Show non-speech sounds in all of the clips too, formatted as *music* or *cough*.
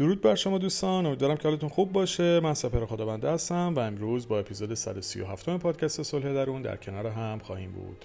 درود بر شما دوستان امیدوارم که حالتون خوب باشه. من سپر خدابنده هستم و امروز با اپیزود 137 پادکست صلح درون در کنار هم خواهیم بود.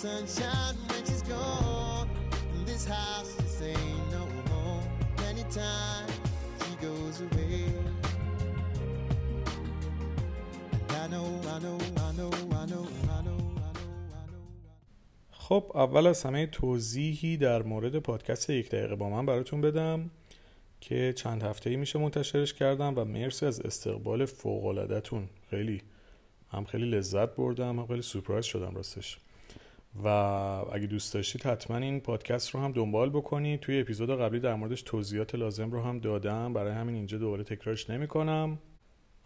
sunshine when she's gone. This house just ain't no home. Anytime she goes away. And I know, I know, I know, I know, I know. خب اول از همه توضیحی در مورد پادکست یک دقیقه با من براتون بدم که چند هفته ای میشه منتشرش کردم و مرسی از استقبال فوق خیلی هم خیلی لذت بردم هم خیلی سورپرایز شدم راستش و اگه دوست داشتید حتما این پادکست رو هم دنبال بکنید. توی اپیزود قبلی در موردش توضیحات لازم رو هم دادم. برای همین اینجا دوباره تکرارش نمی‌کنم.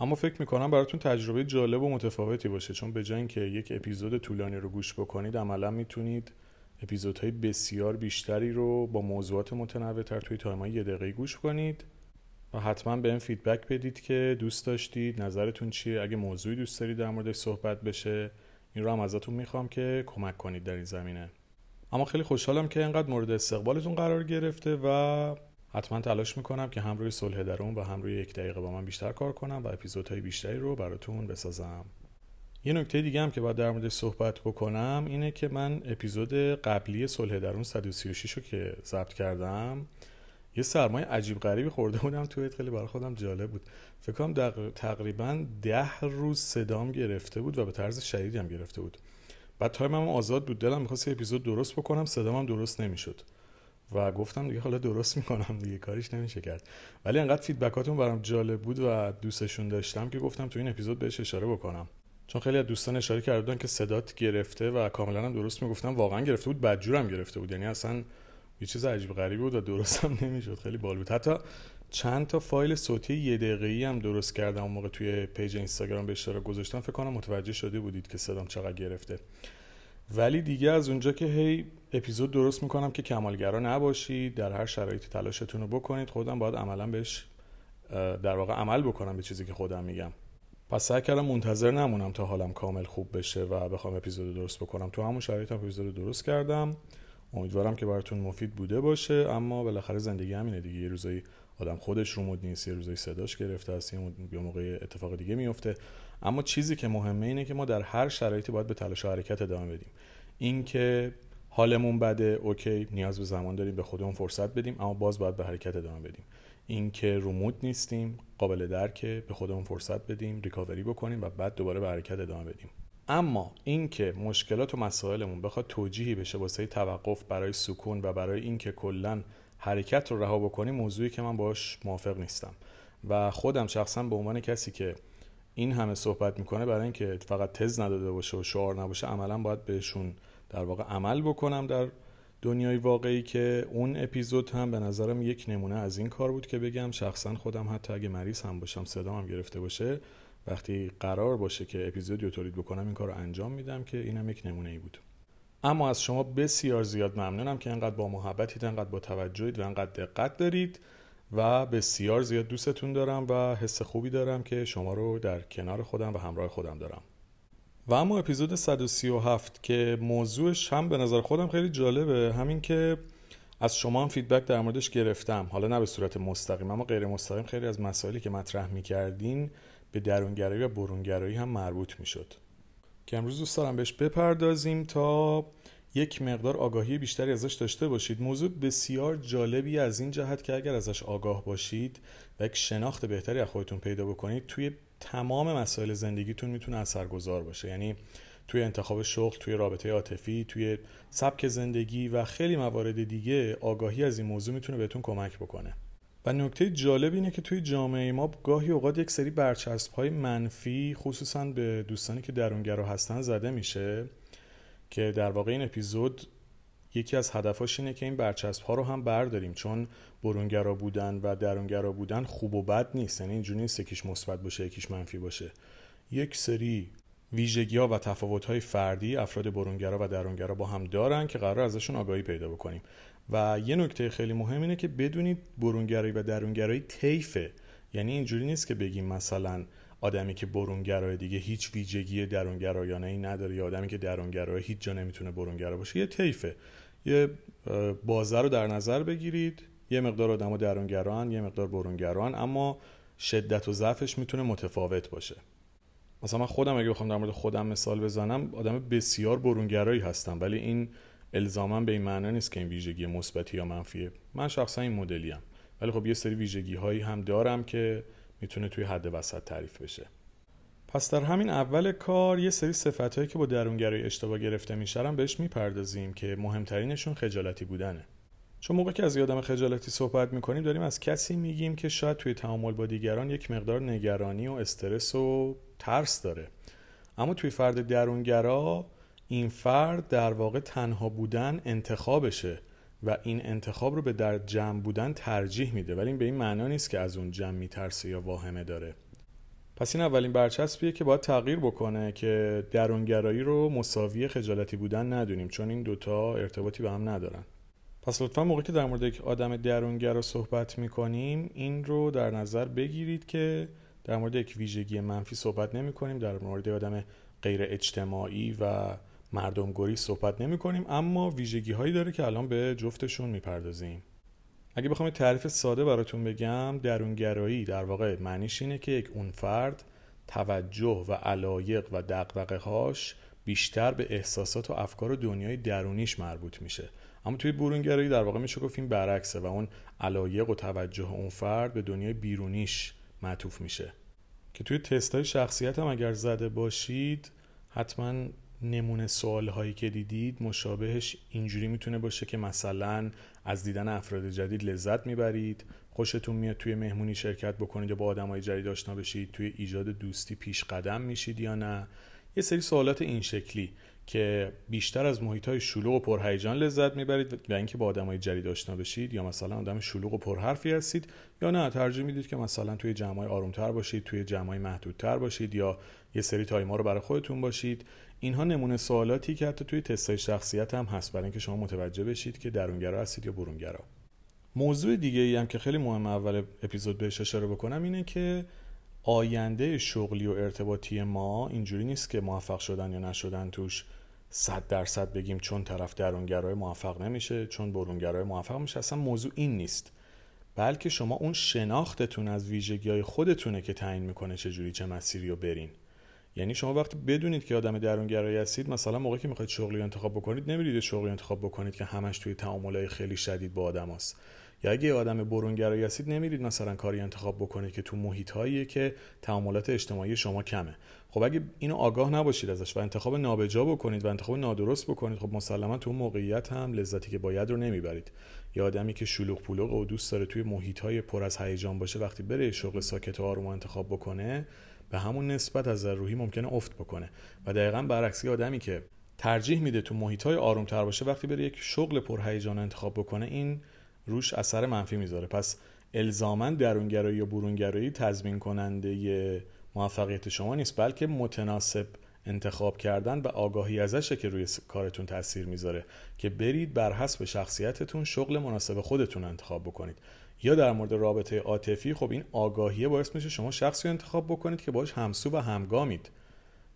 اما فکر می‌کنم براتون تجربه جالب و متفاوتی باشه چون به جای اینکه یک اپیزود طولانی رو گوش بکنید عملا می‌تونید اپیزودهای بسیار بیشتری رو با موضوعات متنوعتر توی time های یه دقیقه گوش کنید و حتما به این feedback بدید که دوست داشتید نظرتون چیه؟ اگه موضوعی دوست دارید در موردش صحبت بشه این رو هم ازتون می‌خوام که کمک کنید در این زمینه. اما خیلی خوشحالم که اینقدر مورد استقبالتون قرار گرفته و حتما تلاش می‌کنم که هم روی صلح درون و هم روی یک دقیقه با من بیشتر کار کنم و اپیزودهای بیشتری رو براتون بسازم. یه نکته دیگه هم که باید در مورد صحبت بکنم اینه که من اپیزود قبلی صلح درون 136 رو که ضبط کردم یه سرمای عجیب غریبی خورده بودم توی خیلی برای خودم جالب بود. فکر کنم تقریبا ده روز صدام گرفته بود و به طرز شدیدی هم گرفته بود. بعد time هم آزاد بود. دلم می‌خواست اپیزود درست بکنم صدام هم درست نمی‌شد. و گفتم دیگه حالا درست می‌کنم دیگه کاریش نمیشه کرد. ولی انقدر feedback اتون برام جالب بود و دوستشون داشتم که گفتم تو این اپیزود بهش اشاره بکنم. چون خیلی از دوستان اشاره کردن که صدات گرفته و کاملا هم درست می‌گفتم واقعا گرفته بود بدجورم گرفته بود. یعنی اصلا یه چیز عجیب غریبی بود و درست هم نمی‌شد. خیلی بال بود. حتی چند تا فایل صوتی یه دقیقه‌ای هم درست کردم. اون موقع توی پیج اینستاگرام به اشتراک گذاشتم. فکر کنم متوجه شده بودید که صدام چقدر گرفته. ولی دیگه از اونجا که هی اپیزود درست می‌کنم که کمالگرا نباشید در هر شرایطی تلاشتون رو بکنید خودم باید عملا بهش در واقع عمل بکنم به چیزی که خودم میگم. پس سعی کردم منتظر نمونم تا حالم کامل خوب بشه و بخوام اپیزود درست بکنم. تو همون شرایط هم اپیزود درست کردم. امیدوارم که براتون مفید بوده باشه اما بالاخره زندگی همینه دیگه. یه روزایی آدم خودش رو مود نیست یه روزایی صداش گرفته است یه موقع اتفاق دیگه میفته. اما چیزی که مهمه اینه که ما در هر شرایطی باید به تلاش و حرکت ادامه بدیم. اینکه حالمون بده اوکی نیاز به زمان داریم به خودمون فرصت بدیم اما باز باید به حرکت ادامه بدیم. اینکه رومود نیستیم قابل درکه به خودمون فرصت بدیم ریکاوری بکنیم و بعد دوباره به حرکت ادامه بدیم. اما اینکه مشکلات و مسائلمون بخواد توجیهی بشه واسه توقف برای سکون و برای اینکه کلا حرکت رو رها بکنیم موضوعی که من باش موافق نیستم. و خودم شخصا به عنوان کسی که این همه صحبت می‌کنه برای اینکه فقط تز نداده باشه و شعار نباشه عملا باید بهشون در واقع عمل بکنم در دنیای واقعی که اون اپیزود هم به نظرم یک نمونه از این کار بود که بگم. شخصا خودم حتی اگه مریض هم باشم صدام هم گرفته باشه وقتی قرار باشه که اپیزودی رو تولید بکنم این کار رو انجام میدم که اینم یک نمونه ای بود. اما از شما بسیار زیاد ممنونم که انقدر با محبتید انقدر با توجهید و انقدر دقت دارید و بسیار زیاد دوستتون دارم و حس خوبی دارم که شما رو در کنار خودم و همراه خودم دارم. و اما اپیزود 137 که موضوعش هم به نظر خودم خیلی جالبه همین که از شما هم فیدبک در موردش گرفتم. حالا نه به صورت مستقیم اما غیر مستقیم خیلی از مسائلی که مطرح می‌کردین به درونگرایی و برونگرایی هم مربوط می‌شد. که امروز دوست دارم بهش بپردازیم تا یک مقدار آگاهی بیشتری ازش داشته باشید. موضوع بسیار جالبی از این جهت که اگر ازش آگاه باشید و یک شناخت بهتری از خودتون پیدا بکنید توی تمام مسائل زندگیتون می‌تونه اثرگذار باشه. یعنی توی انتخاب شغل توی رابطه عاطفی توی سبک زندگی و خیلی موارد دیگه آگاهی از این موضوع می‌تونه بهتون کمک بکنه. و نکته جالب اینه که توی جامعه ما گاهی اوقات یک سری برچسب های منفی خصوصا به دوستانی که درونگرا هستن زده میشه که در واقع این اپیزود یکی از هدفاش اینه که این برچسب ها رو هم برداریم. چون برونگرا بودن و درونگرا بودن خوب و بد نیست. یعنی اینجوری نیست یکیش مثبت باشه یکیش منفی باشه. یک سری ویژگی ها و تفاوت های فردی افراد برونگرا و درونگرا با هم دارن که قرار ازشون آگاهی پیدا بکنیم. و یه نکته خیلی مهم اینه که بدونید برونگرایی و درونگرایی طیفه یعنی اینجوری نیست که بگیم مثلا آدمی که برونگرای دیگه هیچ ویژگی درونگرایانه ای نداره یا آدمی که درونگرای هیچ جا نمی‌تونه برونگرا باشه یه طیفه. یه بازه رو در نظر بگیرید. یه مقدار آدم و درونگران یه مقدار برونگران اما شدت و ضعفش می‌تونه متفاوت باشه. مثلا من خودم اگه بخوام در مورد خودم مثال بزنم آدم بسیار برونگرایی هستم ولی این الزاما به این معنا نیست که این ویژگی مثبتی یا منفیه. من شخصا این مدلی ام ولی خب یه سری ویژگی هایی هم دارم که می‌تونه توی حد وسط تعریف بشه. پس در همین اول کار یه سری صفت هایی که با درونگرایی اشتباه گرفته میشن بهش می‌پردازیم که مهمترینشون خجالتی بودنه. چون موقع که از یادم خجالتی صحبت می‌کنیم داریم از کسی میگیم که شاید توی تعامل با دیگران یک مقدار نگرانی و استرس و ترس داره. اما توی فرد درونگرا این فرد در واقع تنها بودن انتخابشه و این انتخاب رو به در جمع بودن ترجیح میده. ولی این به این معنا نیست که از اون جمع میترسه یا واهمه داره. پس این اولین برچسبیه که باید تغییر بکنه که درونگرایی رو مساوی خجالتی بودن ندونیم چون این دوتا ارتباطی به هم ندارن. پس لطفا موقعی که در مورد یک آدم درونگر صحبت می‌کنیم این رو در نظر بگیرید که در مورد یک ویژگی منفی صحبت نمی کنیم در مورد آدم غیر اجتماعی و مردمگری صحبت نمی کنیم اما ویژگی هایی داره که الان به جفتشون می‌پردازیم. اگه بخوام تعریف ساده براتون بگم درونگرایی در واقع معنیش اینه که یک اون فرد توجه و علایق و دقدقه هاش بیشتر به احساسات و افکار و دنیای درونیش مربوط میشه. اما توی برونگرایی در واقع میشه گفت این برعکسه و اون علایق و توجه اون فرد به دنیای بیرونیش معطوف میشه. که توی تست های شخصیت هم اگر زده باشید حتما نمونه سوال هایی که دیدید مشابهش اینجوری می‌تونه باشه که مثلا از دیدن افراد جدید لذت می‌برید خوشتون میاد توی مهمونی شرکت بکنید یا با آدم های جدید آشنا بشید توی ایجاد دوستی پیش قدم میشید یا نه. یه سری سوالات این شکلی. که بیشتر از محیط های شلوغ و پرهیجان لذت می‌برید و اینکه با آدم های جدید آشنا بشید یا مثلا آدم شلوغ و پرحرفی هستید یا نه ترجیح می‌دید که مثلا توی جمع های آرومتر باشید توی جمع های محدودتر باشید یا یه سری تایما رو برای خودتون باشید. اینها نمونه سوالاتی که حتی توی تستای شخصیت هم هست برای اینکه شما متوجه بشید که درونگرا هستید یا برونگرا. موضوع دیگه ای هم که خیلی مهم اول اپیزود بهش اشاره بکنم اینه که آینده شغلی و ارتباطی ما اینجوری نیست که موفق شدن یا نشدن توش صد درصد بگیم چون طرف درونگرای موفق نمیشه چون برونگرای موفق میشه. اصلا موضوع این نیست. بلکه شما اون شناختتون از ویژگی های خودتونه که تعیین می‌کنه چجوری چه مسیری رو برین. یعنی شما وقتی بدونید که آدم درونگرایی هستید مثلا موقعی که می‌خواید شغلی انتخاب بکنید نمیرید شغلی انتخاب بکنید که همش توی تعاملای خیلی شدید با آدم هست. یا اگه آدم برونگرایی هستید نمیرید مثلا کاری انتخاب بکنید که تو محیط هایی که تعاملات اجتماعی شما کمه. خب اگه اینو آگاه نباشید ازش و انتخاب نابجا بکنید و انتخاب نادرست بکنید خب مسلما تو موقعیت هم لذتی که باید رو نمی‌برید. یا آدمی که شلوغ پولوغ و دوست داره توی محیط های پر از هیجان باشه وقتی بره شغل ساکت و آروم انتخاب بکنه به همون نسبت از روحی ممکنه افت بکنه. و دقیقا برعکس آدمی که ترجیح میده تو محیط های آروم تر باشه وقتی بره یک شغل پرهیجان انتخاب بکنه این روش اثر منفی می‌ذاره. پس الزاما درونگرایی یا برونگرایی تضمین کننده موفقیت شما نیست بلکه متناسب انتخاب کردن و آگاهی ازشه که روی کارتون تاثیر می‌ذاره. که برید بر حسب شخصیتتون شغل مناسب خودتون انتخاب بکنید. یا در مورد رابطه عاطفی خب این آگاهیه باعث میشه شما شخصی انتخاب بکنید که باش همسو و همگامید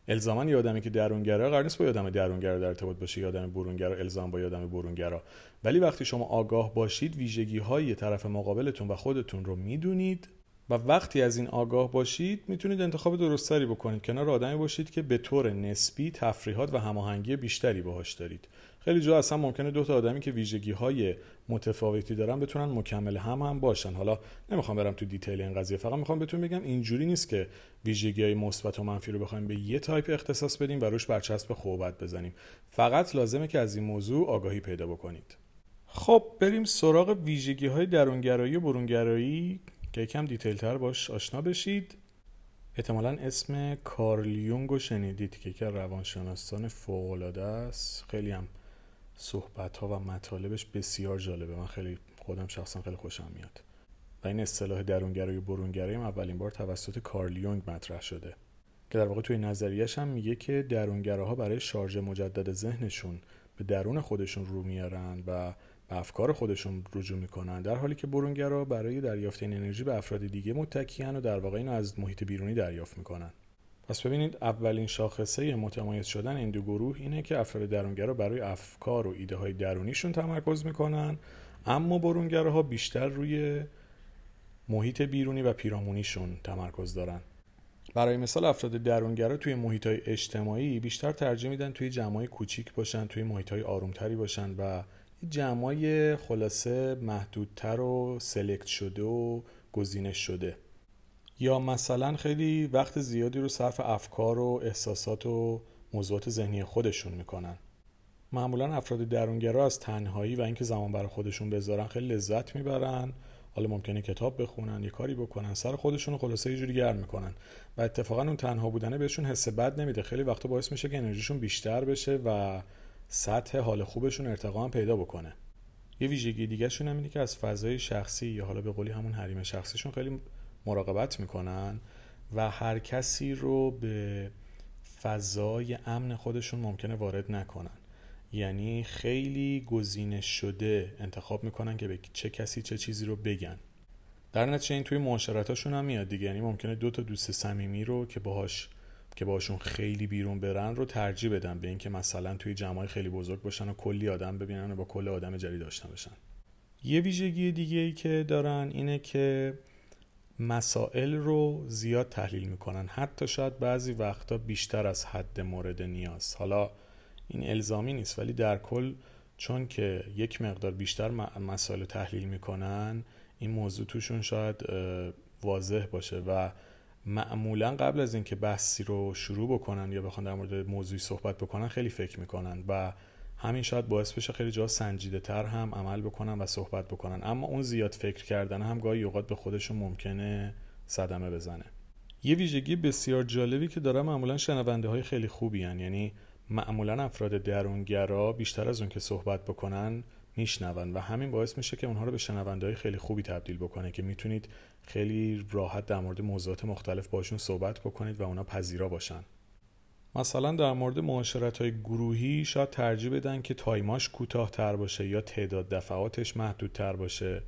الزاما یه آدمی که درونگرا قرار نیست با آدم درونگرا در ارتباط باشه یا آدم برونگرا الزام با آدم برونگرا. ولی وقتی شما آگاه باشید ویژگی های طرف مقابلتون و خودتون رو می‌دونید و وقتی از این آگاه باشید می‌تونید انتخاب درست‌تری بکنید. کنار آدمی باشید که به طور نسبی تفریحات و هماهنگی بیشتری باهاش دارید. خیلی جا اصلا ممکنه دو تا آدمی که ویژگی های متفاوتی دارن بتونن مکمل هم هم باشن. حالا نمی‌خوام برم تو detail این قضیه فقط می‌خوام بهتون بگم اینجوری نیست که ویژگی های مثبت و منفی رو بخوایم به یه تایپ اختصاص بدیم و روش برچسب خوب و بد بزنیم. فقط لازمه که از این موضوع آگاهی پیدا بکنید. خب بریم سراغ ویژگی های درونگرایی و برونگرایی که یکم دیتیل تر باش آشنا بشید. احتمالا اسم کارل رو شنیدید که یکی روانشناسان فوق است. خیلی هم صحبت ها و مطالبش بسیار جالبه. من خیلی خودم شخصا خیلی خوشم میاد. و این اصطلاح درونگرایی و برونگرایی هم اولین بار توسط کارل یونگ مطرح شده. که در واقع توی نظریش هم میگه که درونگراها برای شارژ مجدد ذهنشون به درون خودشون رو میارن و به افکار خودشون رجوع می‌کنن در حالی که برونگرا برای دریافت این انرژی به افراد دیگه متکیان و در واقع اینو از محیط بیرونی دریافت می‌کنن. پس ببینید اولین شاخصه متمایز شدن این دو گروه اینه که افراد درونگرا برای افکار و ایده های درونیشون تمرکز می‌کنن اما برونگراها بیشتر روی محیط بیرونی و پیرامونیشون تمرکز دارن. برای مثال افراد درونگرا توی محیط های اجتماعی بیشتر ترجیح میدن توی جمعای کوچیک باشن توی محیط های آرومتری باشن و جمعای خلاصه محدودتر و سلکت شده و گزینش شده. یا مثلا خیلی وقت زیادی رو صرف افکار و احساسات و موضوعات ذهنی خودشون می‌کنن. معمولا افراد درونگرا از تنهایی و اینکه زمان برای خودشون بذارن خیلی لذت می‌برن. حالا ممکنه کتاب بخونن یه کاری بکنن سر خودشون رو خلاصه یه جوری گرم می‌کنن. و اتفاقا اون تنها بودنه بهشون حس بد نمیده. خیلی وقتا باعث میشه که انرژیشون بیشتر بشه و سطح حال خوبشون ارتقا هم پیدا بکنه. یه ویژگی دیگه شون اینه که از فضای شخصی یا حالا به قولی همون حریم شخصیشون خیلی مراقبت می‌کنن و هر کسی رو به فضای امن خودشون ممکنه وارد نکنن. یعنی خیلی گزینش شده انتخاب می‌کنن که به چه کسی چه چیزی رو بگن. در نتیجه این توی معاشرتاشون هم میاد دیگه. یعنی ممکنه دو تا دوست صمیمی رو که باهاش که باشون خیلی بیرون برن رو ترجیح بدن به اینکه مثلا توی جمعای خیلی بزرگ باشن و کلی آدم ببینن و با کل آدم جدید داشته باشن. یه ویژگی دیگه ای که دارن اینه که مسائل رو زیاد تحلیل می‌کنن. حتی شاید بعضی وقتا بیشتر از حد مورد نیاز. حالا این الزامی نیست ولی در کل چون که یک مقدار بیشتر مسائل تحلیل می‌کنن این موضوع توشون شاید واضح باشه و معمولا قبل از اینکه بحثی رو شروع بکنن یا بخوان در مورد موضوعی صحبت بکنن خیلی فکر می‌کنن و همین شاید باعث بشه خیلی جا سنجیده تر هم عمل بکنن و صحبت بکنن. اما اون زیاد فکر کردن هم گاهی اوقات به خودشون ممکنه صدمه بزنه. یه ویژگی بسیار جالبی که داره معمولا شنونده های خیلی خوبی هن. یعنی معمولا افراد درونگرا بیشتر از اون که صحبت بکنن میشنون و همین باعث میشه که اونها رو به شنونده های خیلی خوبی تبدیل بکنه که می‌تونید خیلی راحت در مورد موضوعات مختلف باشون صحبت بکنید و اونا پذیرا باشن. مثلا در مورد معاشرت های گروهی شاید ترجیح بدن که تایماش کوتاهتر باشه یا تعداد دفعاتش محدودتر باشه.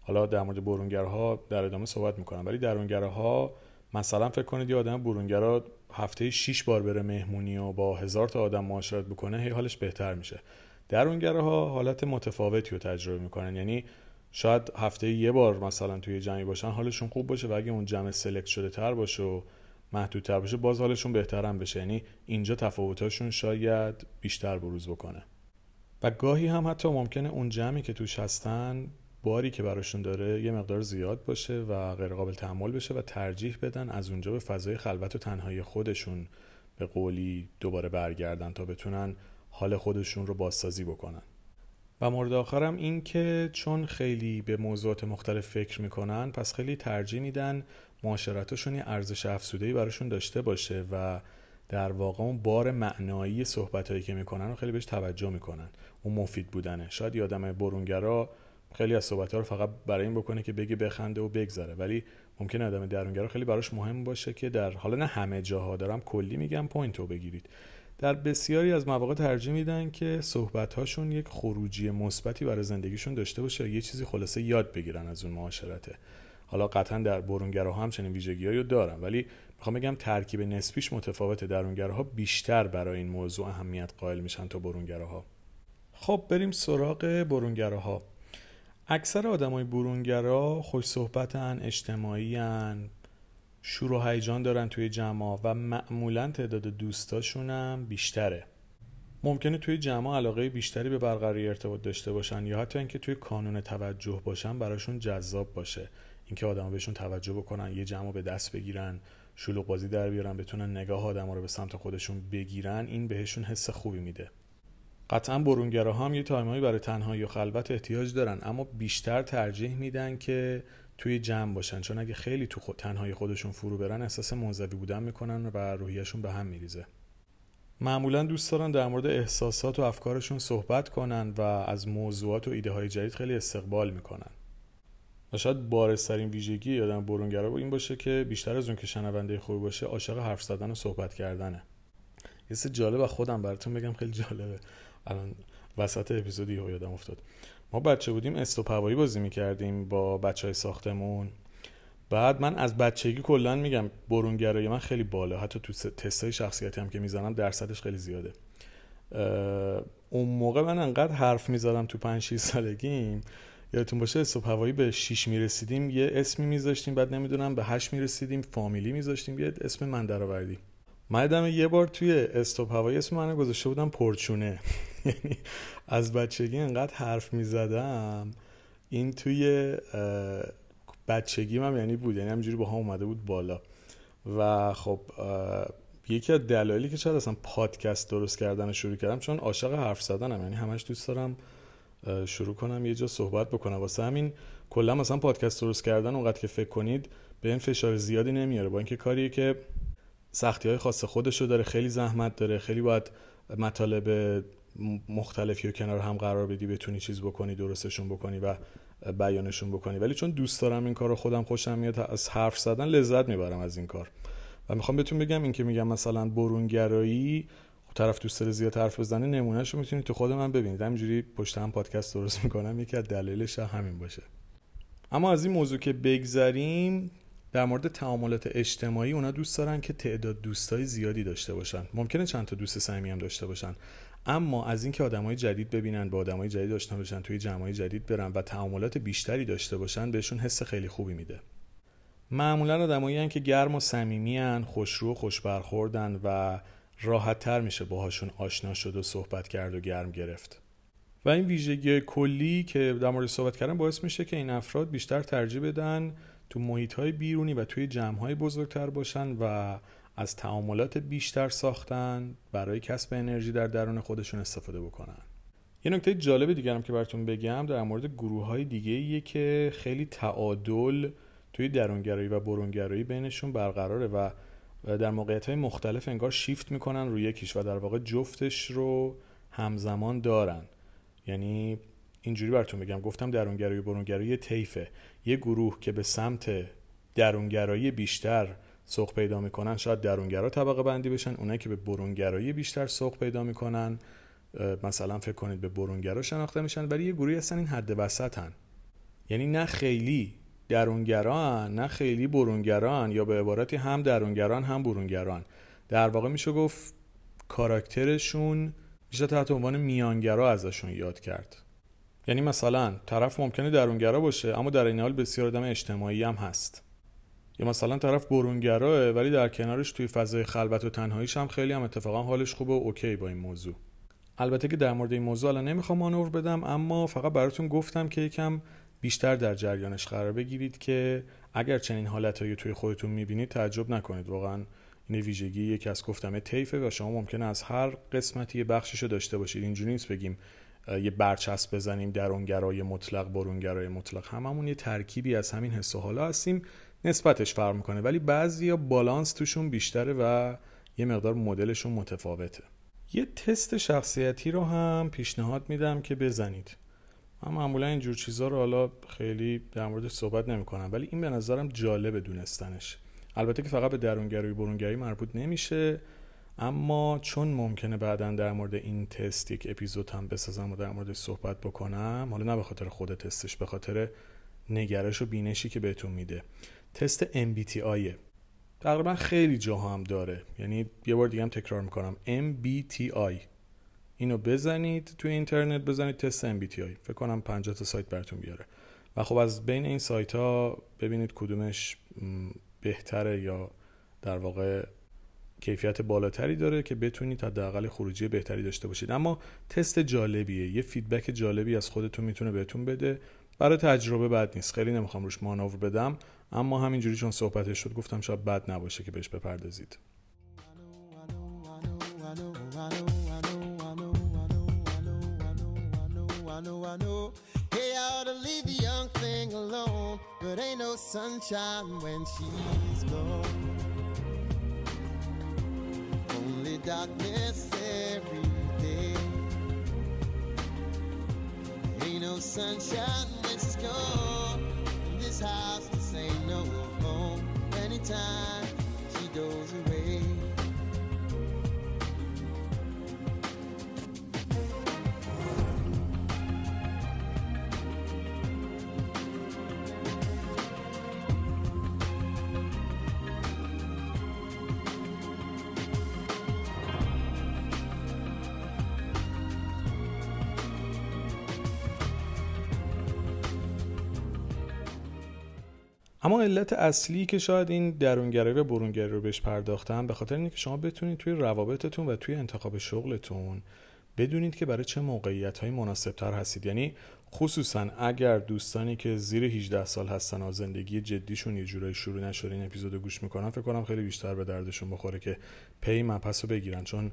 حالا در مورد برونگرها در ادامه صحبت می‌کنم. ولی درونگرها مثلا فکر کنید یه آدم برونگرا هفته 6 بار بره مهمونی و با هزار تا آدم معاشرت بکنه هی حالش بهتر میشه. درونگرها حالت متفاوتی رو تجربه می‌کنن. یعنی شاید هفته یه بار مثلا توی جمعی باشن حالشون خوب باشه و اگه اون جمع سلکت شده تر باشه و محدودتر باشه باز حالشون بهتر بشه. یعنی اینجا تفاوتاشون شاید بیشتر بروز بکنه. و گاهی هم حتی ممکنه اون جمعی که توش هستن باری که براشون داره یه مقدار زیاد باشه و غیر قابل تحمل بشه و ترجیح بدن از اونجا به فضای خلوت و تنهایی خودشون به قولی دوباره برگردن تا بتونن حال خودشون رو بازسازی بکنن. و مورد آخرم این که چون خیلی به موضوعات مختلف فکر می‌کنن پس خیلی ترجیح میدن معاشرتشون یه ارزش افزودهی براشون داشته باشه و در واقع اون بار معنایی صحبت هایی که می‌کنن رو خیلی بهش توجه می‌کنن. اون مفید بودنه. شاید یه آدم برونگرا خیلی از صحبت ها رو فقط برای این بکنه که بگه بخنده و بگذره. ولی ممکنه آدم درونگرا خیلی براش مهم باشه که در حالا نه همه جاها دارم کلی میگم point رو بگیرید. در بسیاری از مواقع ترجیح میدن که صحبت هاشون یک خروجی مثبتی برای زندگیشون داشته باشه یه چیزی خلاصه یاد بگیرن از اون معاشرته. حالا قطعا در برونگراها هم چنین ویژگیهایی رو دارن ولی می‌خوام بگم ترکیب نسبیش متفاوته. درونگراها بیشتر برای این موضوع اهمیت قائل میشن تا برونگراها. خب بریم سراغ برونگراها. اکثر آدمای برونگرا خوش صحبتن اجتماعیان شور و هیجان دارن توی جمع و معمولا تعداد دوستاشون هم بیشتره. ممکنه توی جمع علاقه بیشتری به برقراری ارتباط داشته باشن یا حتی اینکه توی کانون توجه باشن براشون جذاب باشه. اینکه آدما بهشون توجه بکنن یه جمع به دست بگیرن شلوغ بازی در بیارن بتونن نگاه آدما رو به سمت خودشون بگیرن این بهشون حس خوبی میده. قطعا برونگراها هم یه تایمهایی برای تنهایی و خلوت احتیاج دارن اما بیشتر ترجیح میدن که توی جمع باشن چون اگه خیلی تو خود تنهایی خودشون فرو برن احساس منزوی بودن می‌کنن و روحیشون به هم میریزه. معمولا دوست دارن در مورد احساسات و افکارشون صحبت کنن و از موضوعات و ایده های جدید خیلی استقبال می‌کنن. و شاید بارسترین ویژگی یادم برونگرا این باشه که بیشتر از اون که شنونده خوبی باشه عاشق حرف زدن و صحبت کردنه. یه جالب خودم براتون بگم خیلی جالبه. الان وسط اپیزودی یادم افتاد. ما بچه بودیم استوپ هوایی بازی می‌کردیم با بچه های ساختمون. بعد من از بچگی کلا میگم برونگرایی من خیلی بالا حتی تو تستای شخصیتی هم که می‌زنم درصدش خیلی زیاده. اون موقع من انقدر حرف می‌زدم تو 5 6 سالگیم یادتون باشه صبح هوایی به 6 می‌رسیدیم یه اسمی میذاشتیم بعد نمی‌دونم به 8 می‌رسیدیم فامیلی میذاشتیم یه اسم من درآوردی من یه بار توی استوب هوایی اسم منو گذاشته بودم پرچونه. *laughs* یعنی از بچگی انقدر حرف می‌زدم. این توی بچگی من یعنی بود یعنی همجوری با هم اومده بود بالا. و خب یکی از دلایلی که چرا اصلا پادکست درست کردن شروع کردم چون عاشق حرف زدنم یعنی همش دوست دارم شروع کنم یه جا صحبت بکنم. واسه همین کلا مثلا پادکست درست کردن اونقدر که فکر کنید به این فشار زیادی نمیاره. با اینکه کاریه که سختی های خاص خودشو داره خیلی زحمت داره خیلی باید مطالب مختلفی و کنار هم قرار بدی بتونی چیز بکنی درستشون بکنی و بیانشون بکنی. ولی چون دوست دارم این کار رو خودم خوشم میاد از حرف زدن لذت می‌برم از این کار. و می‌خوام بهتون بگم این که میگم مثلا برونگرایی طرف دوست داره زیاد حرف بزنه نمونهش رو می‌تونید تو خود من ببینید. همینجوری پشت هم پادکست درست می‌کنم یکی از دلایلش همین باشه. اما از این موضوع که بگذریم در مورد تعاملات اجتماعی اونا دوست دارن که تعداد دوستای زیادی داشته باشن. ممکنه چند تا دوست صمیمی هم داشته باشن. اما از اینکه آدمای جدید ببینن با آدمای جدید آشنا بشن توی جمعای جدید برن و تعاملات بیشتری داشته باشن بهشون حس خیلی خوبی میده. معمولا آدمایی که گرم و صمیمی خوشرو و خوش برخوردن و راحت تر میشه باهاشون آشنا شد و صحبت کرد و گرم گرفت. و این ویژگی کلی که در مورد صحبت کردن باعث میشه که این افراد بیشتر ترجیح بدن تو محیط های بیرونی و توی جمع های بزرگتر باشن و از تعاملات بیشتر ساختن برای کسب انرژی در درون خودشون استفاده بکنن. یه نکته جالب دیگرم که براتون بگم در مورد گروه های دیگه ایه که خیلی تعادل توی درونگرایی و برونگرایی بینشون برقراره و در موقعیت های مختلف انگار شیفت می‌کنن روی یکیش و در واقع جفتش رو همزمان دارن. یعنی اینجوری براتون بگم گفتم درونگرایی و برونگرایی طیفه. یه گروه که به سمت درونگرایی بیشتر سوق پیدا می‌کنن شاید درونگرا طبقه بندی بشن اونایی که به برونگرایی بیشتر سوق پیدا می‌کنن مثلا فکر کنید به برونگرا شناخته میشن ولی یه گروهی هستن این حد وسطن. یعنی نه خیلی درونگران نه خیلی برونگران یا به عبارتی هم درونگران هم برونگران. در واقع میشه گفت کاراکترشون میشه تحت عنوان میانگرا ازشون یاد کرد. یعنی مثلا طرف ممکنه درونگرا باشه اما در این حال بسیار آدم اجتماعی هم هست. یا مثلا طرف برونگراه ولی در کنارش توی فضای خلوت و تنهاییش هم خیلی هم اتفاقا حالش خوبه و اوکی با این موضوع. البته که در مورد این موضوع الان نمی‌خوام مانور بدم اما فقط براتون گفتم که یکم بیشتر در جریانش قرار بگیرید که اگر چنین حالتهایی توی خودتون می‌بینید تعجب نکنید. واقعا این ویژگی یکی از گفتم طیفه و شما ممکنه از هر قسمتی یه بخششو داشته باشید. اینجوری نیست بگیم یه برچسب بزنیم درونگرای مطلق برونگرای مطلق. هممون یه ترکیبی از همین حس و حالا هستیم. نسبتش فرق می‌کنه ولی بعضی یا بالانس توشون بیشتره و یه مقدار مدلشون متفاوته. یه تست شخصیتی رو هم پیشنهاد میدم که بزنید. من معمولا اینجور چیزها رو حالا خیلی در مورد صحبت نمی‌کنم ولی این به نظرم جالب دونستنش. البته که فقط به درونگرایی برونگرایی مربوط نمیشه اما چون ممکنه بعدا در مورد این تست یک اپیزود هم بسازم و در موردش صحبت بکنم حالا نه به خاطر خود تستش به خاطر نگرش و بینشی که بهتون میده. تست MBTI تقریبا خیلی جاها هم داره. یعنی یه بار دیگه هم تکرار می‌کنم. MBTI اینو بزنید توی اینترنت بزنید تست MBTI فکر کنم 50 تا سایت براتون بیاره. و خب از بین این سایت ها ببینید کدومش بهتره یا در واقع کیفیت بالاتری داره که بتونید حداقل خروجی بهتری داشته باشید. اما تست جالبیه. یه فیدبک جالبی از خودتون می‌تونه بهتون بده. برای تجربه بد نیست. خیلی نمی‌خوام روش مانور بدم. اما همینجوری چون صحبتش شد گفتم شاید بد نباشه که بهش بپردازید. I know, I know. Hey, I ought to leave the young thing alone, but ain't no sunshine when she's gone. Only darkness every day. Ain't no sunshine when she's gone. In this house, this ain't no home. Anytime she goes away. اما علت اصلی که شاید این درونگرایی و برونگرایی رو بهش پرداختم به خاطر اینه شما بتونید توی روابطتون و توی انتخاب شغلتون بدونید که برای چه موقعیت های مناسب تر هستید. یعنی خصوصا اگر دوستانی که زیر 18 سال هستن و زندگی جدیشون یه جورایی شروع نشده این اپیزودو گوش می‌کنن فکر کنم خیلی بیشتر به دردشون بخوره که پی مپس رو بگیرن. چون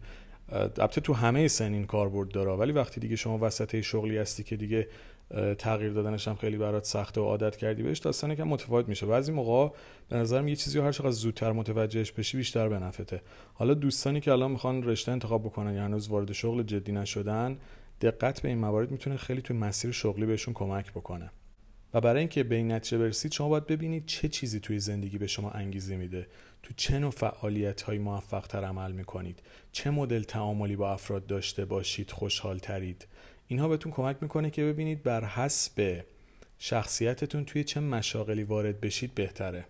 البته تو همه سنین کاربرد داره ولی وقتی دیگه شما وسط شغلی هستی که دیگه تغییر دادنش هم خیلی برات سخته و عادت کردی. بهش داستان که متفاوت میشه. بعضی موقع به نظرم یه چیزی هر چقدر زودتر متوجهش بشی بیشتر بنفته حالا دوستانی که الان می‌خوان رشته انتخاب بکنن یا هنوز وارد شغل جدی نشدن دقت به این موارد می‌تونه خیلی توی مسیر شغلی بهشون کمک بکنه. و برای اینکه به این نتیجه برسید شما باید ببینید چه چیزی توی زندگی به شما انگیزه میده. تو چه نوع فعالیت های موفق تر عمل می‌کنید؟ چه مدل تعاملی با افراد داشته باشید؟ خوشحال ترید اینها بهتون کمک می‌کنه که ببینید بر حسب شخصیتتون توی چه مشاغلی وارد بشید بهتره.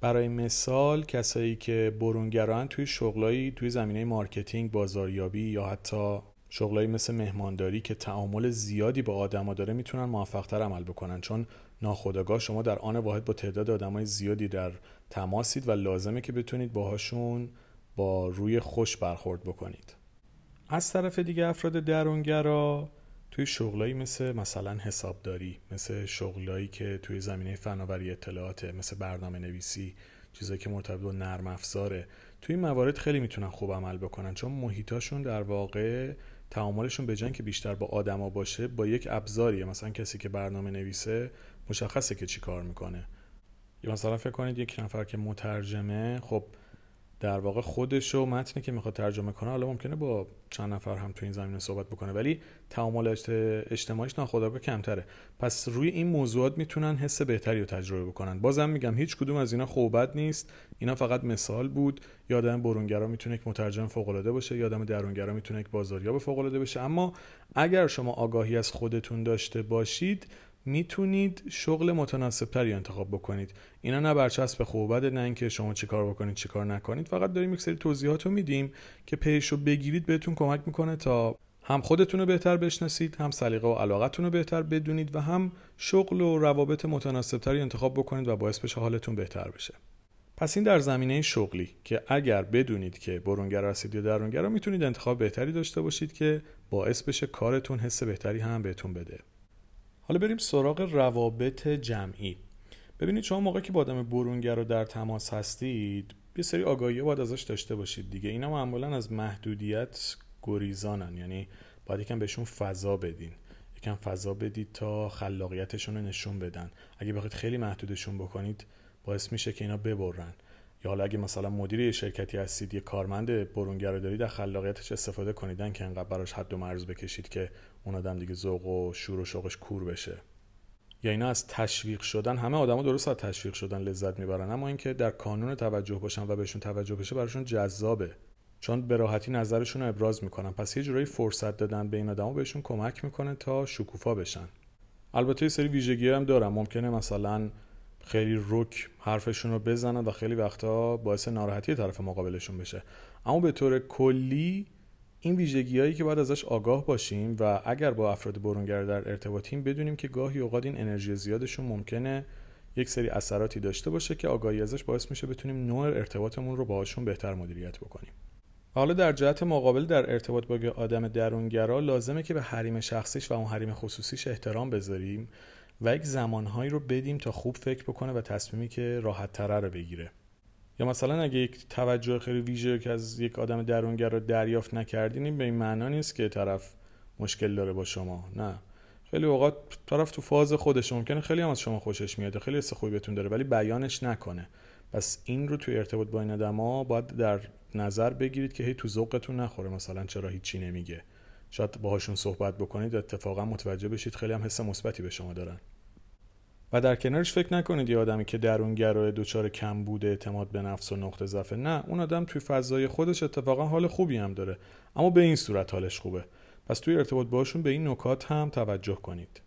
برای مثال کسایی که برونگران توی شغلایی توی زمینه marketing بازاریابی یا حتی شغلایی مثل مهمانداری که تعامل زیادی با آدما داره می‌تونن موفقتر عمل بکنن. چون ناخودآگاه شما در آن واحد با تعداد آدمای زیادی در تماسید و لازمه که بتونید باهاشون با روی خوش برخورد بکنید. از طرف دیگه افراد درونگرا توی شغلایی مثل مثلا حسابداری مثل شغلایی که توی زمینه فناوری اطلاعاته مثل برنامه نویسی چیزایی که مرتبط با نرم افزاره توی این موارد خیلی می‌تونن خوب عمل بکنن چون محیطاشون در واقع تعاملشون به که بیشتر با آدما باشه با یک ابزاریه. مثلا کسی که برنامه نویسه مشخصه که چی کار می‌کنه. یا مثلا فکر کنید یک نفر که مترجمه خب در واقع خودش و متنی که می‌خواد ترجمه کنه حالا ممکنه با چند نفر هم تو این زمینه صحبت بکنه ولی تعاملات اجتماعیش ناخودآگاه کمتره. پس روی این موضوعات می‌تونن حس بهتری رو تجربه بکنن. بازم میگم هیچ کدوم از اینا خوبت نیست. اینا فقط مثال بود. یادم برونگرا می‌تونه یک مترجم فوق العاده باشه یادم درونگرا می‌تونه یک بازاریاب فوق العاده بشه. اما اگر شما آگاهی از خودتون داشته باشید می‌تونید شغل متناسب تری انتخاب بکنید. اینا نه برچسب خوب بده نه اینکه شما چیکار بکنید چیکار نکنید. فقط داریم یک سری توضیحات رو میدیم که پیش رو بگیرید بهتون کمک می‌کنه تا هم خودتون رو بهتر بشناسید هم سلیقه و علاقتون رو بهتر بدونید و هم شغل و روابط متناسب تری انتخاب بکنید و باعث بشه حالتون بهتر بشه. پس این در زمینه شغلی که اگر بدونید که برونگر هستید یا درونگر می‌تونید انتخاب بهتری داشته باشید که باعث بشه کارتون حس بهتری هم بهتون بده. حالا بریم سراغ روابط جمعی. ببینید شما موقعی که با آدم برونگر رو در تماس هستید یه سری آگاهی باید ازش داشته باشید دیگه. اینا معمولا از محدودیت گریزانن. یعنی باید یکم بهشون فضا بدین. یکم فضا بدید تا خلاقیتشون رو نشون بدن. اگه بخواید خیلی محدودشون بکنید باعث میشه که اینا ببرن. حالا اگه مثلا مدیر یه شرکتی هستید یه کارمند برونگر رو دارید از خلاقیتش استفاده کنیدن که انقدر براش حد و مرز بکشید که اون آدم دیگه ذوق و شور و شوقش کور بشه. یا اینا از تشویق شدن همه آدما درست از تشویق شدن لذت می‌برن اما اینکه در کانون توجه باشن و بهشون توجه بشه براشون جذابه. چون به راحتی نظرشون رو ابراز می‌کنن. پس یه جورایی فرصت دادن به این آدما بهشون کمک می‌کنه تا شکوفا بشن. البته یه سری ویژگی هم دارم. ممکنه مثلا خیلی رک حرفشون رو بزنن و خیلی وقتا باعث ناراحتی طرف مقابلشون بشه. اما به طور کلی این ویژگی هایی که باید ازش آگاه باشیم و اگر با افراد برونگر در ارتباطیم بدونیم که گاهی اوقات این انرژی زیادشون ممکنه یک سری اثراتی داشته باشه که آگاهی ازش باعث میشه بتونیم نوع ارتباطمون رو باهاشون بهتر مدیریت بکنیم. حالا در جهت مقابل در ارتباط با آدم درونگرا لازمه که به حریم شخصیش و اون حریم خصوصیش احترام بذاریم. و یک زمانهایی رو بدیم تا خوب فکر بکنه و تصمیمی که راحت تره رو بگیره. یا مثلا اگه یک توجه خیلی ویژه که از یک آدم درونگر رو دریافت نکردین به این معنا نیست که طرف مشکل داره با شما نه. خیلی اوقات طرف تو فاز خودش ممکنه خیلی هم از شما خوشش میاد خیلی حس خوبی بهتون داره ولی بیانش نکنه. پس این رو توی ارتباط با این آدما باید در نظر بگیرید که هی تو ذوقتون نخوره مثلا چرا هیچی نمیگه. شاید باهاشون صحبت بکنید اتفاقا متوجه بشید خیلی هم حس مثبتی به شما دارن. و در کنارش فکر نکنید یه آدمی که درونگرا دچار کمبود اعتماد به نفس و نقطه ضعف نه اون آدم توی فضای خودش اتفاقا حال خوبی هم داره اما به این صورت حالش خوبه. پس توی ارتباط باشون به این نکات هم توجه کنید.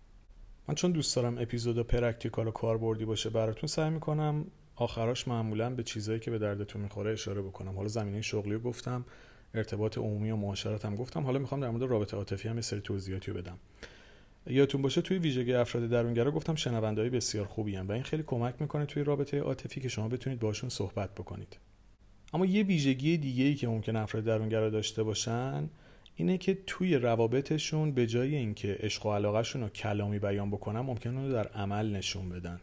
من چون دوست دارم اپیزود practical و کاربردی باشه براتون سعی می‌کنم آخراش معمولا به چیزایی که به دردتون می‌خوره اشاره بکنم. حالا زمینه شغلی رو گفتم. ارتباط عمومی و معاشرت هم گفتم. حالا می‌خوام در مورد رابطه عاطفی هم یه سری توضیحاتی بدم. یادتون باشه توی ویژگی افراد درونگرا گفتم شنوندهای بسیار خوبی هم و این خیلی کمک می‌کنه توی رابطه عاطفی که شما بتونید باشون صحبت بکنید. اما یه ویژگی دیگه ای که ممکن افراد درونگرا داشته باشن اینه که توی روابطشون به جای اینکه عشق و علاقهشون رو کلامی بیان بکنن ممکن رو در عمل نشون بدن.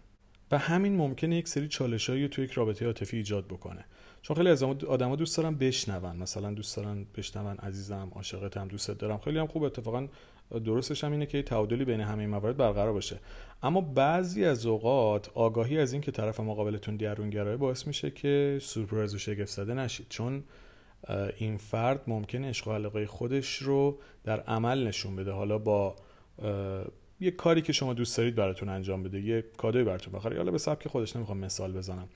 و همین ممکنه یک سری چالشایی توی یک رابطه عاطفی ایجاد بکنه. چون خیلی از آدما دوست دارن بشنون. مثلا دوست دارن بشنون عزیزم عاشقتم دوستت دارم. خیلی هم خوب اتفاقا درستش هم اینه که تعادلی بین همه موارد برقرار باشه. اما بعضی از اوقات آگاهی از این که طرف مقابلتون درونگرایه باعث میشه که سورپرایز و شگفت زده نشید. چون این فرد ممکنه عشق خودش رو در عمل نشون بده. حالا با یه کاری که شما دوست دارید براتون انجام بده یه کادوی براتون بخره. حالا به سبک خودش نمی‌خوام مثال بزنم.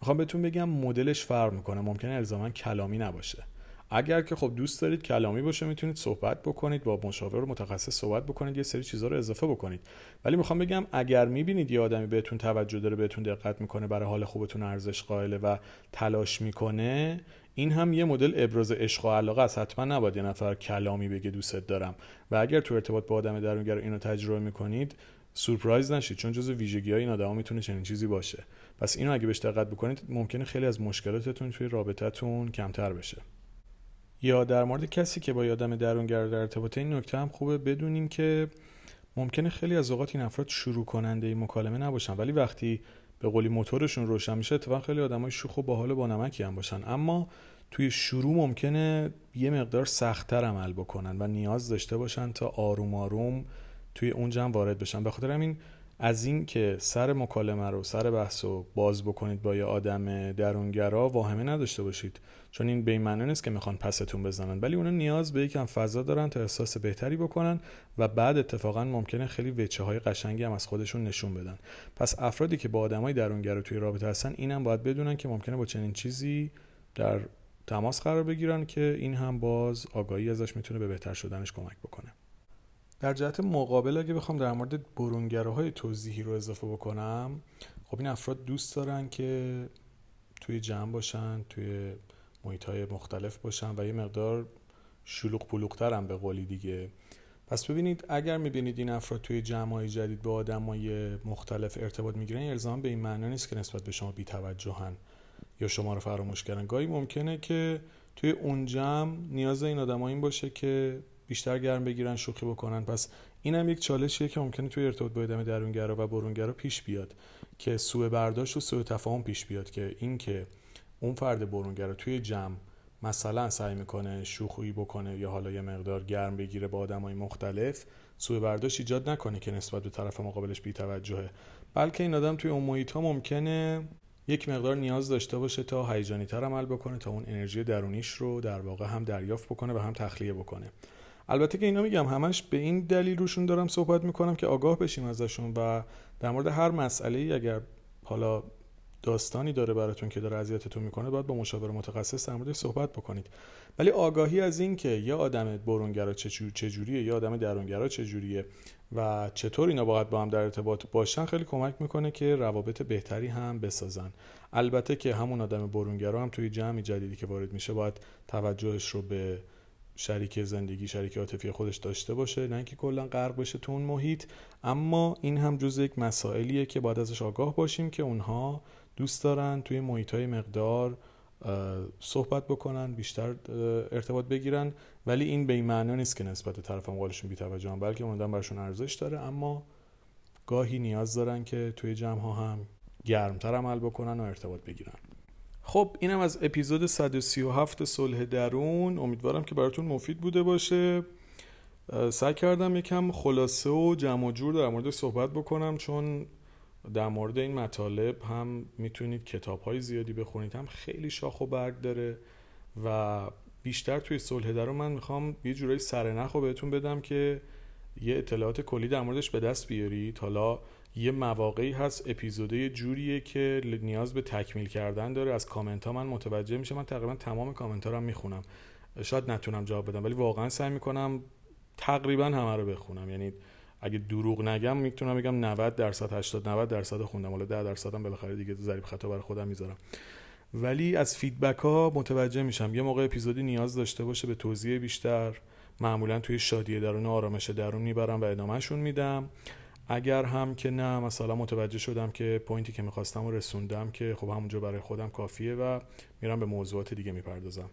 می‌خوام بهتون بگم مدلش فرق می‌کنه. ممکنه الزاما کلامی نباشه. اگر که خب دوست دارید کلامی باشه می‌تونید صحبت بکنید با مشاور متخصص صحبت بکنید یه سری چیزها رو اضافه بکنید. ولی می‌خوام بگم اگر می‌بینید یه آدمی بهتون توجه داره بهتون دقت می‌کنه برای حال خوبتون ارزش قائله و تلاش می‌کنه این هم یه مدل ابراز عشق و علاقه است. حتما نباید یه نفر کلامی بگه دوستت دارم. و اگر تو ارتباط با آدم درونگر اینو تجربه می‌کنید سورپرایز نشید چون جزو ویژگی های این آدما می‌تونه چنین چیزی باشه. پس اینو اگه بهش دقت بکنید ممکنه خیلی از مشکلاتتون توی رابطتون کمتر بشه. یا در مورد کسی که با آدم درونگر در ارتباط این نکته هم خوبه بدونیم که ممکنه خیلی از اوقات این افراد شروع کننده این مکالمه نباشن ولی وقتی به قولی موتورشون روشن میشه اتفاقا خیلی آدمای شوخ و باحال و با نمکی هم باشن. اما توی شروع ممکنه یه مقدار سختتر عمل بکنن و نیاز داشته باشن تا آروم آروم توی اونجا وارد بشن به خاطر همین از این که سر مکالمه رو سر بحث رو باز بکنید با یه آدم درونگرا واهمه نداشته باشید. چون این به معنی نیست که می‌خوان پستون بزنن. ولی اونا نیاز به یکم فضا دارن تا احساس بهتری بکنن و بعد اتفاقا ممکنه خیلی وچه های قشنگی هم از خودشون نشون بدن. پس افرادی که با آدمای درونگرا توی رابطه هستن اینم باید بدونن که ممکنه با چنین چیزی در تماس قرار بگیرن که این هم باز آگاهی ازش می‌تونه به بهتر شدنش کمک بکنه. در جهت مقابل اگه بخوام در مورد برونگراهای توضیحی رو اضافه بکنم خب این افراد دوست دارن که توی جمع باشن توی محیط های مختلف باشن و یه مقدار شلوغ پلوغتر هم به قولی دیگه. پس ببینید اگر می‌بینید این افراد توی جمع های جدید با آدم های مختلف ارتباط می‌گیرن الزام به این معنا نیست که نسبت به شما بیتوجهن یا شما رو فراموش کردن. گاهی ممکنه که توی اون جمع نیاز این آدم این باشه که بیشتر گرم بگیرن شوخی بکنن. پس این هم یک چالشیه که ممکنه توی ارتباط با آدم درونگرا و برونگرا پیش بیاد که سوء برداشت و سوء تفاهم پیش بیاد که این که اون فرد برونگرا توی جمع مثلا سعی می‌کنه شوخی بکنه یا حالا یه مقدار گرم بگیره با آدمای مختلف سوء برداشت ایجاد نکنه که نسبت به طرف مقابلش بی‌توجهه. بلکه این آدم توی اون محیط ها ممکنه یک مقدار نیاز داشته باشه تا هیجانی تر عمل بکنه تا اون انرژی درونیش رو در واقع هم دریافت بکنه و هم تخلیه بکنه. البته که اینا میگم همش به این دلیل روشون دارم صحبت می‌کنم که آگاه بشیم ازشون و در مورد هر مسئله اگر حالا داستانی داره براتون که داره اذیتتون می‌کنه باید با مشاور متخصص در موردش صحبت بکنید. ولی آگاهی از این که یه آدم برونگرا چجوریه یا آدم درونگرا چجوریه و چطور اینا باید با هم در ارتباط باشن خیلی کمک می‌کنه که روابط بهتری هم بسازن. البته که همون آدم برونگرا هم توی جمعی جدیدی که وارد میشه باید توجهش رو به شریک زندگی شریک عاطفی خودش داشته باشه نه اینکه کلا غرق بشه تو اون محیط. اما این هم جز یک مسائلیه که باید ازش آگاه باشیم که اونها دوست دارن توی محیط های مقدار صحبت بکنن بیشتر ارتباط بگیرن. ولی این به این معنا نیست که نسبت به طرف مقابلشون بی‌توجهن بلکه اومدن برشون ارزش داره. اما گاهی نیاز دارن که توی جمع ها هم گرمتر عمل بکنن و ارتباط بگیرن. خب اینم از اپیزود 137 صلح درون. امیدوارم که براتون مفید بوده باشه. سعی کردم یکم خلاصه و جمع جور در مورد صحبت بکنم چون در مورد این مطالب هم می‌تونید کتاب های زیادی بخونید. هم خیلی شاخ و برگ داره و بیشتر توی صلح درون من می‌خوام یه جورایی سرنخ رو بهتون بدم که یه اطلاعات کلی در موردش به دست بیارید. حالا یه مواقعی هست اپیزوده جوریه که نیاز به تکمیل کردن داره. از کامنت ها من متوجه میشه من تقریبا تمام کامنت ها رو می‌خونم. شاید نتونم جواب بدم ولی واقعا سعی می‌کنم تقریبا همه رو بخونم. یعنی اگه دروغ نگم می‌تونم بگم 90 درصد 80 90 درصد خوندم. حالا 10 درصد هم بالاخره دیگه ضریب خطا برای خودم می‌ذارم. ولی از فیدبک ها متوجه میشم. یه موقع اپیزودی نیاز داشته باشه به توضیح بیشتر معمولا توی شادی درون آرامش درون می‌برم و ادامهشون میدم. اگر هم که نه مثلا متوجه شدم که پوینتی که می‌خواستم و رسوندم که خب همونجا برای خودم کافیه و میرم به موضوعات دیگه می‌پردازم.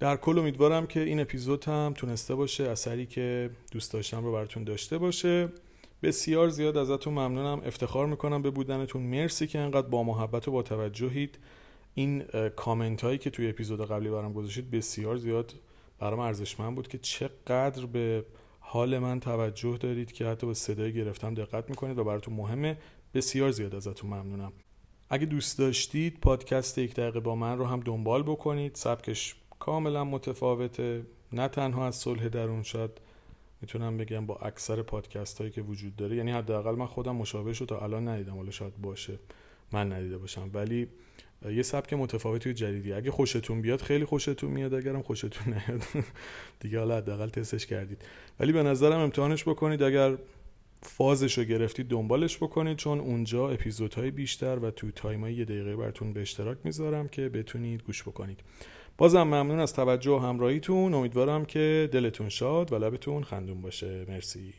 در کل امیدوارم که این اپیزود هم تونسته باشه اثری که دوست داشتم رو براتون داشته باشه. بسیار زیاد ازتون ممنونم. افتخار می‌کنم به بودنتون. مرسی که انقدر با محبت و با توجهید. این کامنت هایی که توی اپیزود قبلی برام گذاشتید بسیار زیاد برام ارزشمند بود که چقدر به حال من توجه دارید که حتی به صدای گرفتم دقت می‌کنید و براتون مهمه. بسیار زیاد ازتون ممنونم. اگه دوست داشتید پادکست یک دقیقه با من رو هم دنبال بکنید. سبکش کاملا متفاوته. نه تنها از صلح درون شد می‌تونم بگم با اکثر پادکست هایی که وجود داره. یعنی حداقل من خودم مشابه شد تا الان ندیدم. حالا شاید باشه. من ندیده باشم. ولی یه سبک متفاوتی و جدیدی اگه خوشتون بیاد خیلی خوشتون میاد. اگرم خوشتون نیاد *laughs* دیگه حالا حداقل تستش کردید. ولی به نظرم امتحانش بکنید. اگر فازش رو گرفتید دنبالش بکنید چون اونجا اپیزودهای بیشتر و تو تایمای یه دقیقه براتون به اشتراک می‌ذارم که بتونید گوش بکنید. بازم ممنون از توجه و همراهیتون. امیدوارم که دلتون شاد و لبتون خندون باشه. مرسی.